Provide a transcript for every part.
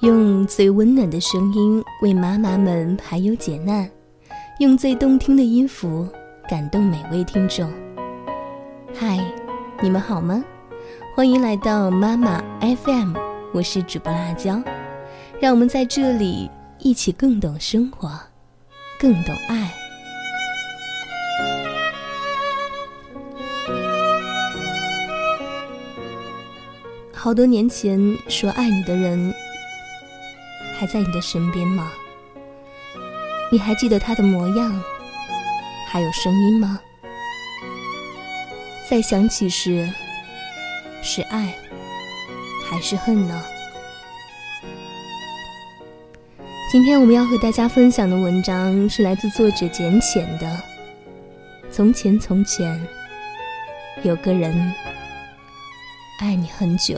用最温暖的声音为妈妈们排忧解难，用最动听的音符感动每位听众。嗨，你们好吗？欢迎来到妈妈 FM，我是主播辣椒，让我们在这里一起更懂生活，更懂爱。好多年前说爱你的人。还在你的身边吗？你还记得他的模样，还有声音吗？再想起时，是爱还是恨呢？今天我们要和大家分享的文章是来自作者简浅的《从前从前有个人爱你很久》。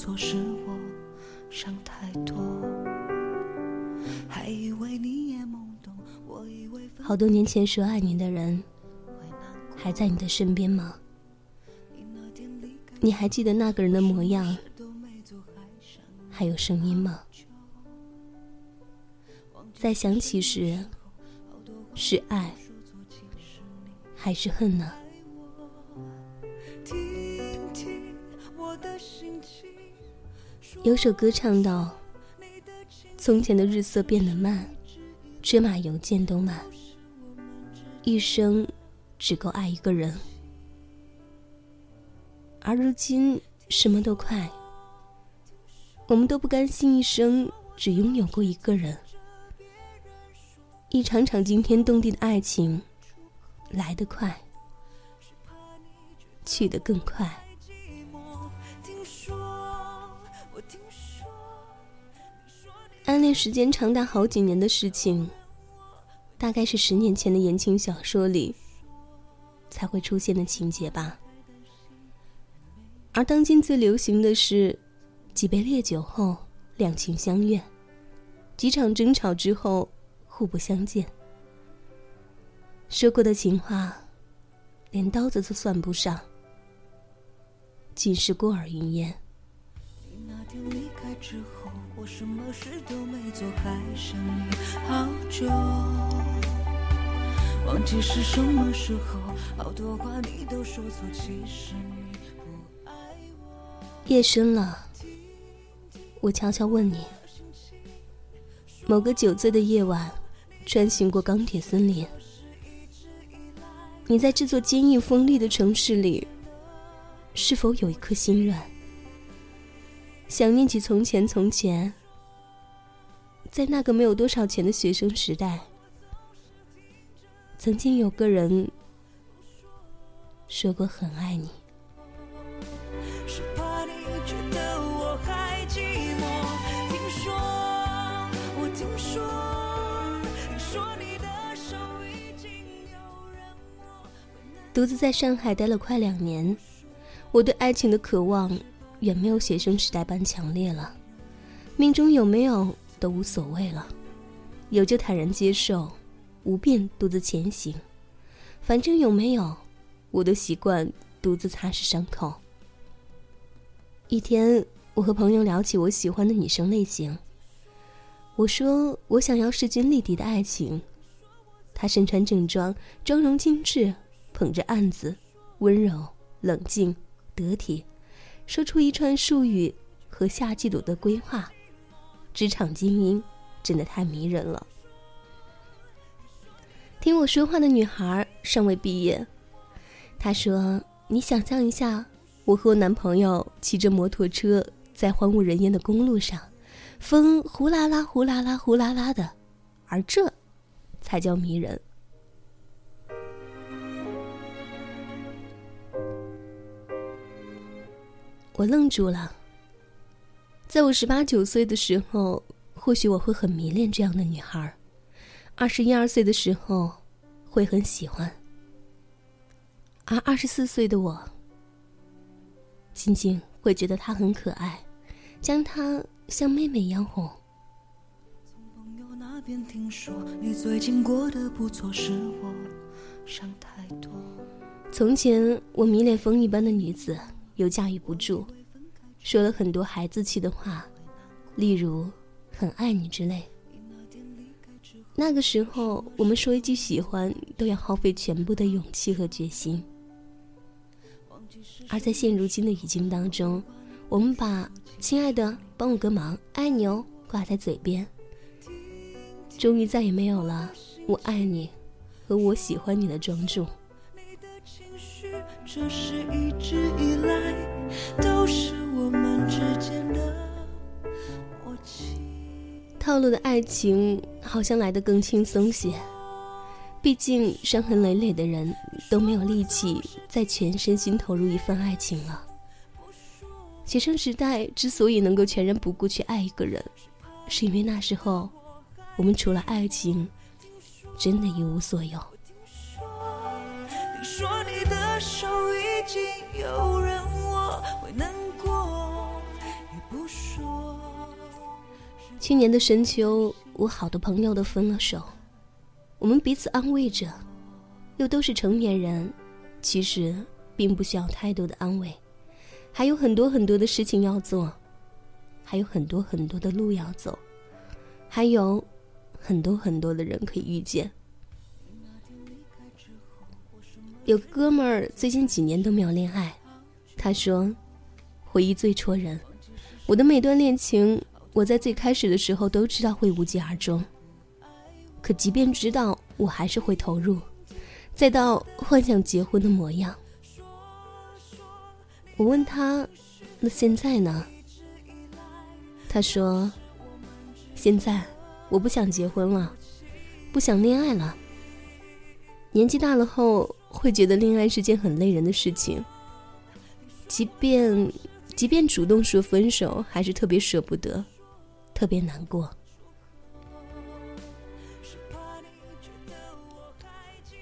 错，是我想太多。还以为你也懵懂，我以为好多年前说爱你的人还在你的身边吗？你还记得那个人的模样，还有声音吗？在想起时，是爱还是恨呢？有首歌唱到：“从前的日色变得慢，车马邮件都慢，一生只够爱一个人。而如今什么都快，我们都不甘心一生只拥有过一个人。一场场惊天动地的爱情，来得快，去得更快。”暗恋时间长达好几年的事情，大概是十年前的言情小说里才会出现的情节吧。而当今最流行的是，几杯烈酒后两情相悦，几场争吵之后互不相见。说过的情话，连刀子都算不上，尽是过耳云烟。之后我什么事都没做，还想你好久。忘记是什么时候，好多话你都说错，其实你不爱我。夜深了，我悄悄问你：某个酒醉的夜晚，穿行过钢铁森林，你在这座坚硬锋利的城市里，是否有一颗心软？想念起从前，从前，在那个没有多少钱的学生时代，曾经有个人说过很爱你。独自在上海待了快两年，我对爱情的渴望。远没有学生时代般强烈了，命中有没有都无所谓了，有就坦然接受，无便独自前行，反正有没有，我都习惯独自擦拭伤口。一天，我和朋友聊起我喜欢的女生类型，我说我想要势均力敌的爱情，她身穿正装，妆容精致，捧着案子，温柔冷静得体。说出一串术语和下季度的规划，职场精英真的太迷人了。听我说话的女孩尚未毕业，她说：“你想象一下，我和我男朋友骑着摩托车在荒无人烟的公路上，风呼啦啦、呼啦啦、呼啦啦的，而这才叫迷人。”我愣住了。在我十八九岁的时候，或许我会很迷恋这样的女孩；二十一二岁的时候，会很喜欢；而二十四岁的我，静静会觉得她很可爱，将她像妹妹一样哄。从前我迷恋风一般的女子，又驾驭不住，说了很多孩子气的话，例如“很爱你”之类。那个时候，我们说一句喜欢都要耗费全部的勇气和决心。而在现如今的语境当中，我们把“亲爱的，帮我个忙，爱你哦”挂在嘴边，终于再也没有了“我爱你”和“我喜欢你”的庄重。这是一直以来都是我们之间的默契。套路的爱情好像来得更轻松些，毕竟伤痕累累的人都没有力气再全身心投入一份爱情了。学生时代之所以能够全然不顾去爱一个人，是因为那时候我们除了爱情，真的一无所有。说你的手已经有人我，会难过也不说。去年的深秋，我好多朋友都分了手，我们彼此安慰着，又都是成年人，其实并不需要太多的安慰，还有很多很多的事情要做，还有很多很多的路要走，还有很多很多的人可以遇见。有个哥们儿最近几年都没有恋爱，他说：“回忆最戳人，我的每段恋情，我在最开始的时候都知道会无疾而终，可即便知道，我还是会投入，再到幻想结婚的模样。”我问他：“那现在呢？”他说：“现在我不想结婚了，不想恋爱了。年纪大了后。”会觉得恋爱是件很累人的事情，即便即便主动说分手，还是特别舍不得，特别难过。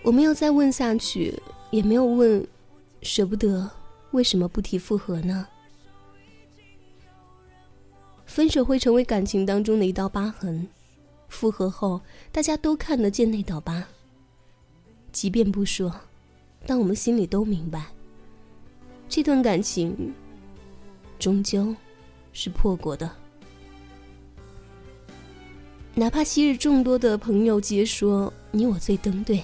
我没有再问下去，也没有问舍不得为什么不提复合呢？分手会成为感情当中的一道疤痕，复合后大家都看得见那道疤，即便不说。但我们心里都明白，这段感情终究是破过的。哪怕昔日众多的朋友皆说你我最登对，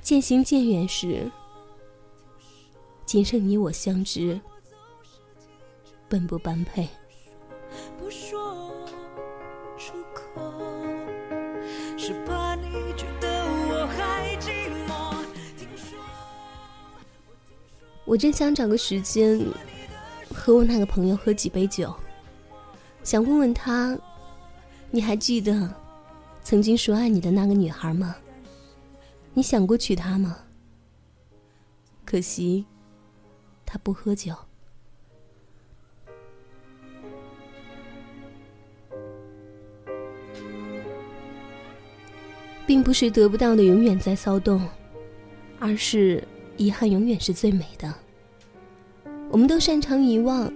渐行渐远时，仅剩你我相知，本不般配。我真想找个时间和我那个朋友喝几杯酒，想问问他，你还记得曾经说爱你的那个女孩吗？你想过娶她吗？可惜，他不喝酒。并不是得不到的永远在骚动，而是。遗憾永远是最美的。我们都擅长遗忘，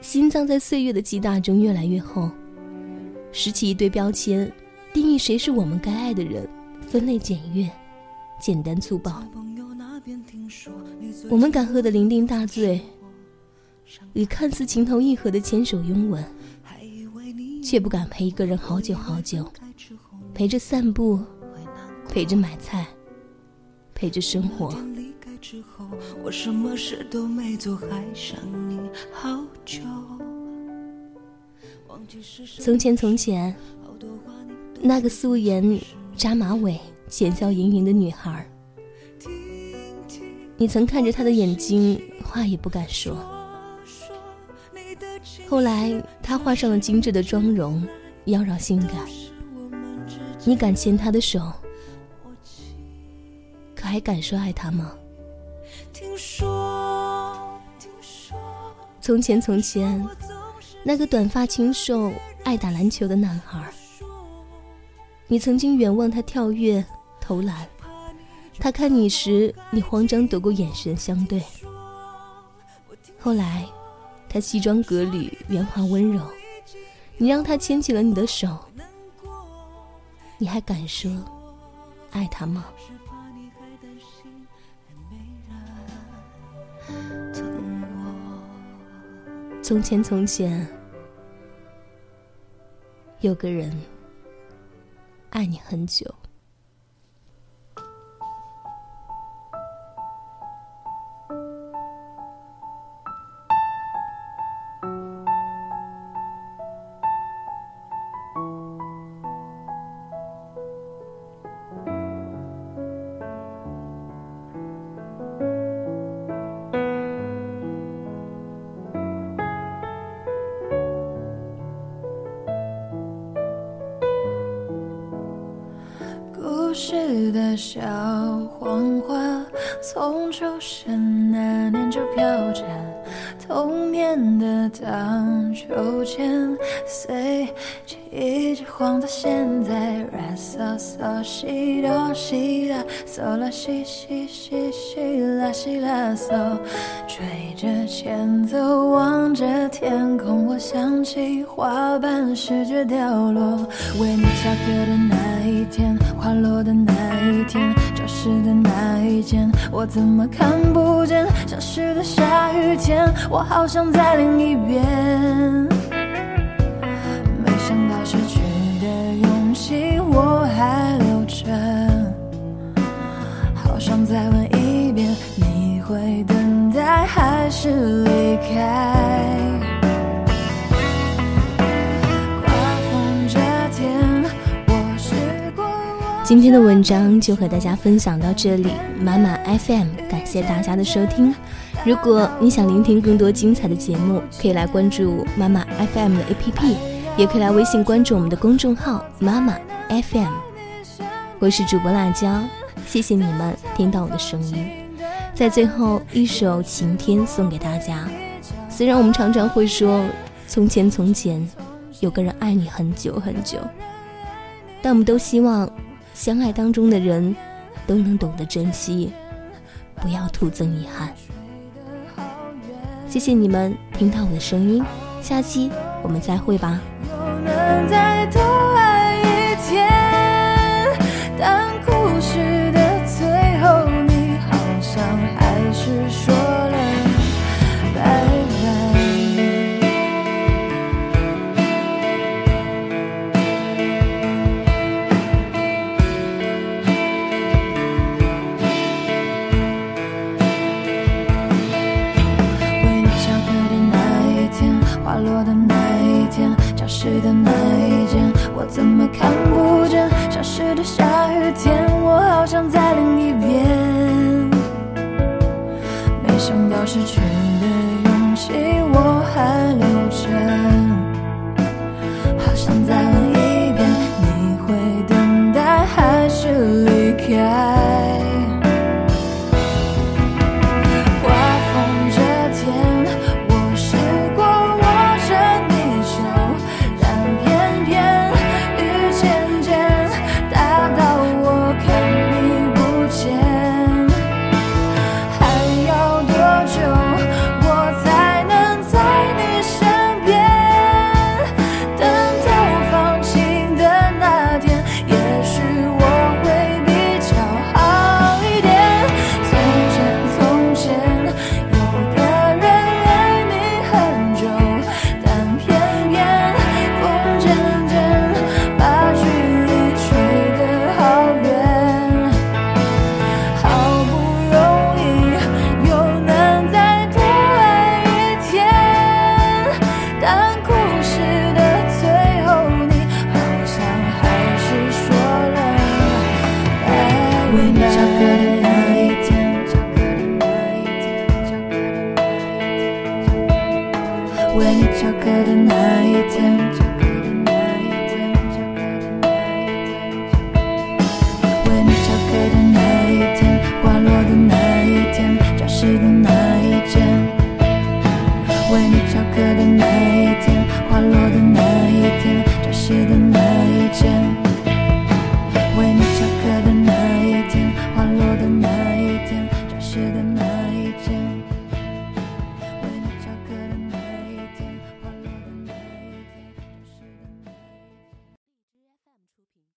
心脏在岁月的击打中越来越厚，拾起一堆标签，定义谁是我们该爱的人，分类简约，简单粗暴。我们敢喝得酩酊大醉，与看似情投意合的牵手拥吻，却不敢陪一个人好久好久，陪着散步，陪着买菜，陪着生活。之后，我什么事都没做，还想你好久。从前从前，那个素颜、扎马尾、浅笑盈盈的女孩，你曾看着她的眼睛，话也不敢说。后来，她画上了精致的妆容，妖娆性感。你敢牵她的手，可还敢说爱她吗？听说，从前从前，那个短发清瘦、爱打篮球的男孩，你曾经远望他跳跃、投篮，他看你时，你慌张躲过眼神相对。后来，他西装革履，圆滑温柔，你让他牵起了你的手，你还敢说爱他吗？从前，从前，有个人爱你很久。故事的小黄花，从出生那年就飘着童年的荡秋千，随一直晃到现在。啦嗦嗦西哆西啦，嗦啦西西西西啦西啦嗦，吹着前奏，望着天空，我想起花瓣试着掉落，为你下课的那一天。花落的那一天，教室的那一间，我怎么看不见？消失的下雨天，我好想再淋一遍。还留着，好想再问一遍，你会等待还是离开？今天的文章就和大家分享到这里，妈妈 FM 感谢大家的收听。如果你想聆听更多精彩的节目，可以来关注妈妈 FM 的 APP，也可以来微信关注我们的公众号妈妈 FM。我是主播辣椒，谢谢你们听到我的声音。在最后一首《晴天》送给大家。虽然我们常常会说从前从前有个人爱你很久很久，但我们都希望。相爱当中的人，都能懂得珍惜，不要徒增遗憾。谢谢你们听到我的声音，下期我们再会吧。想到失去的勇气我还留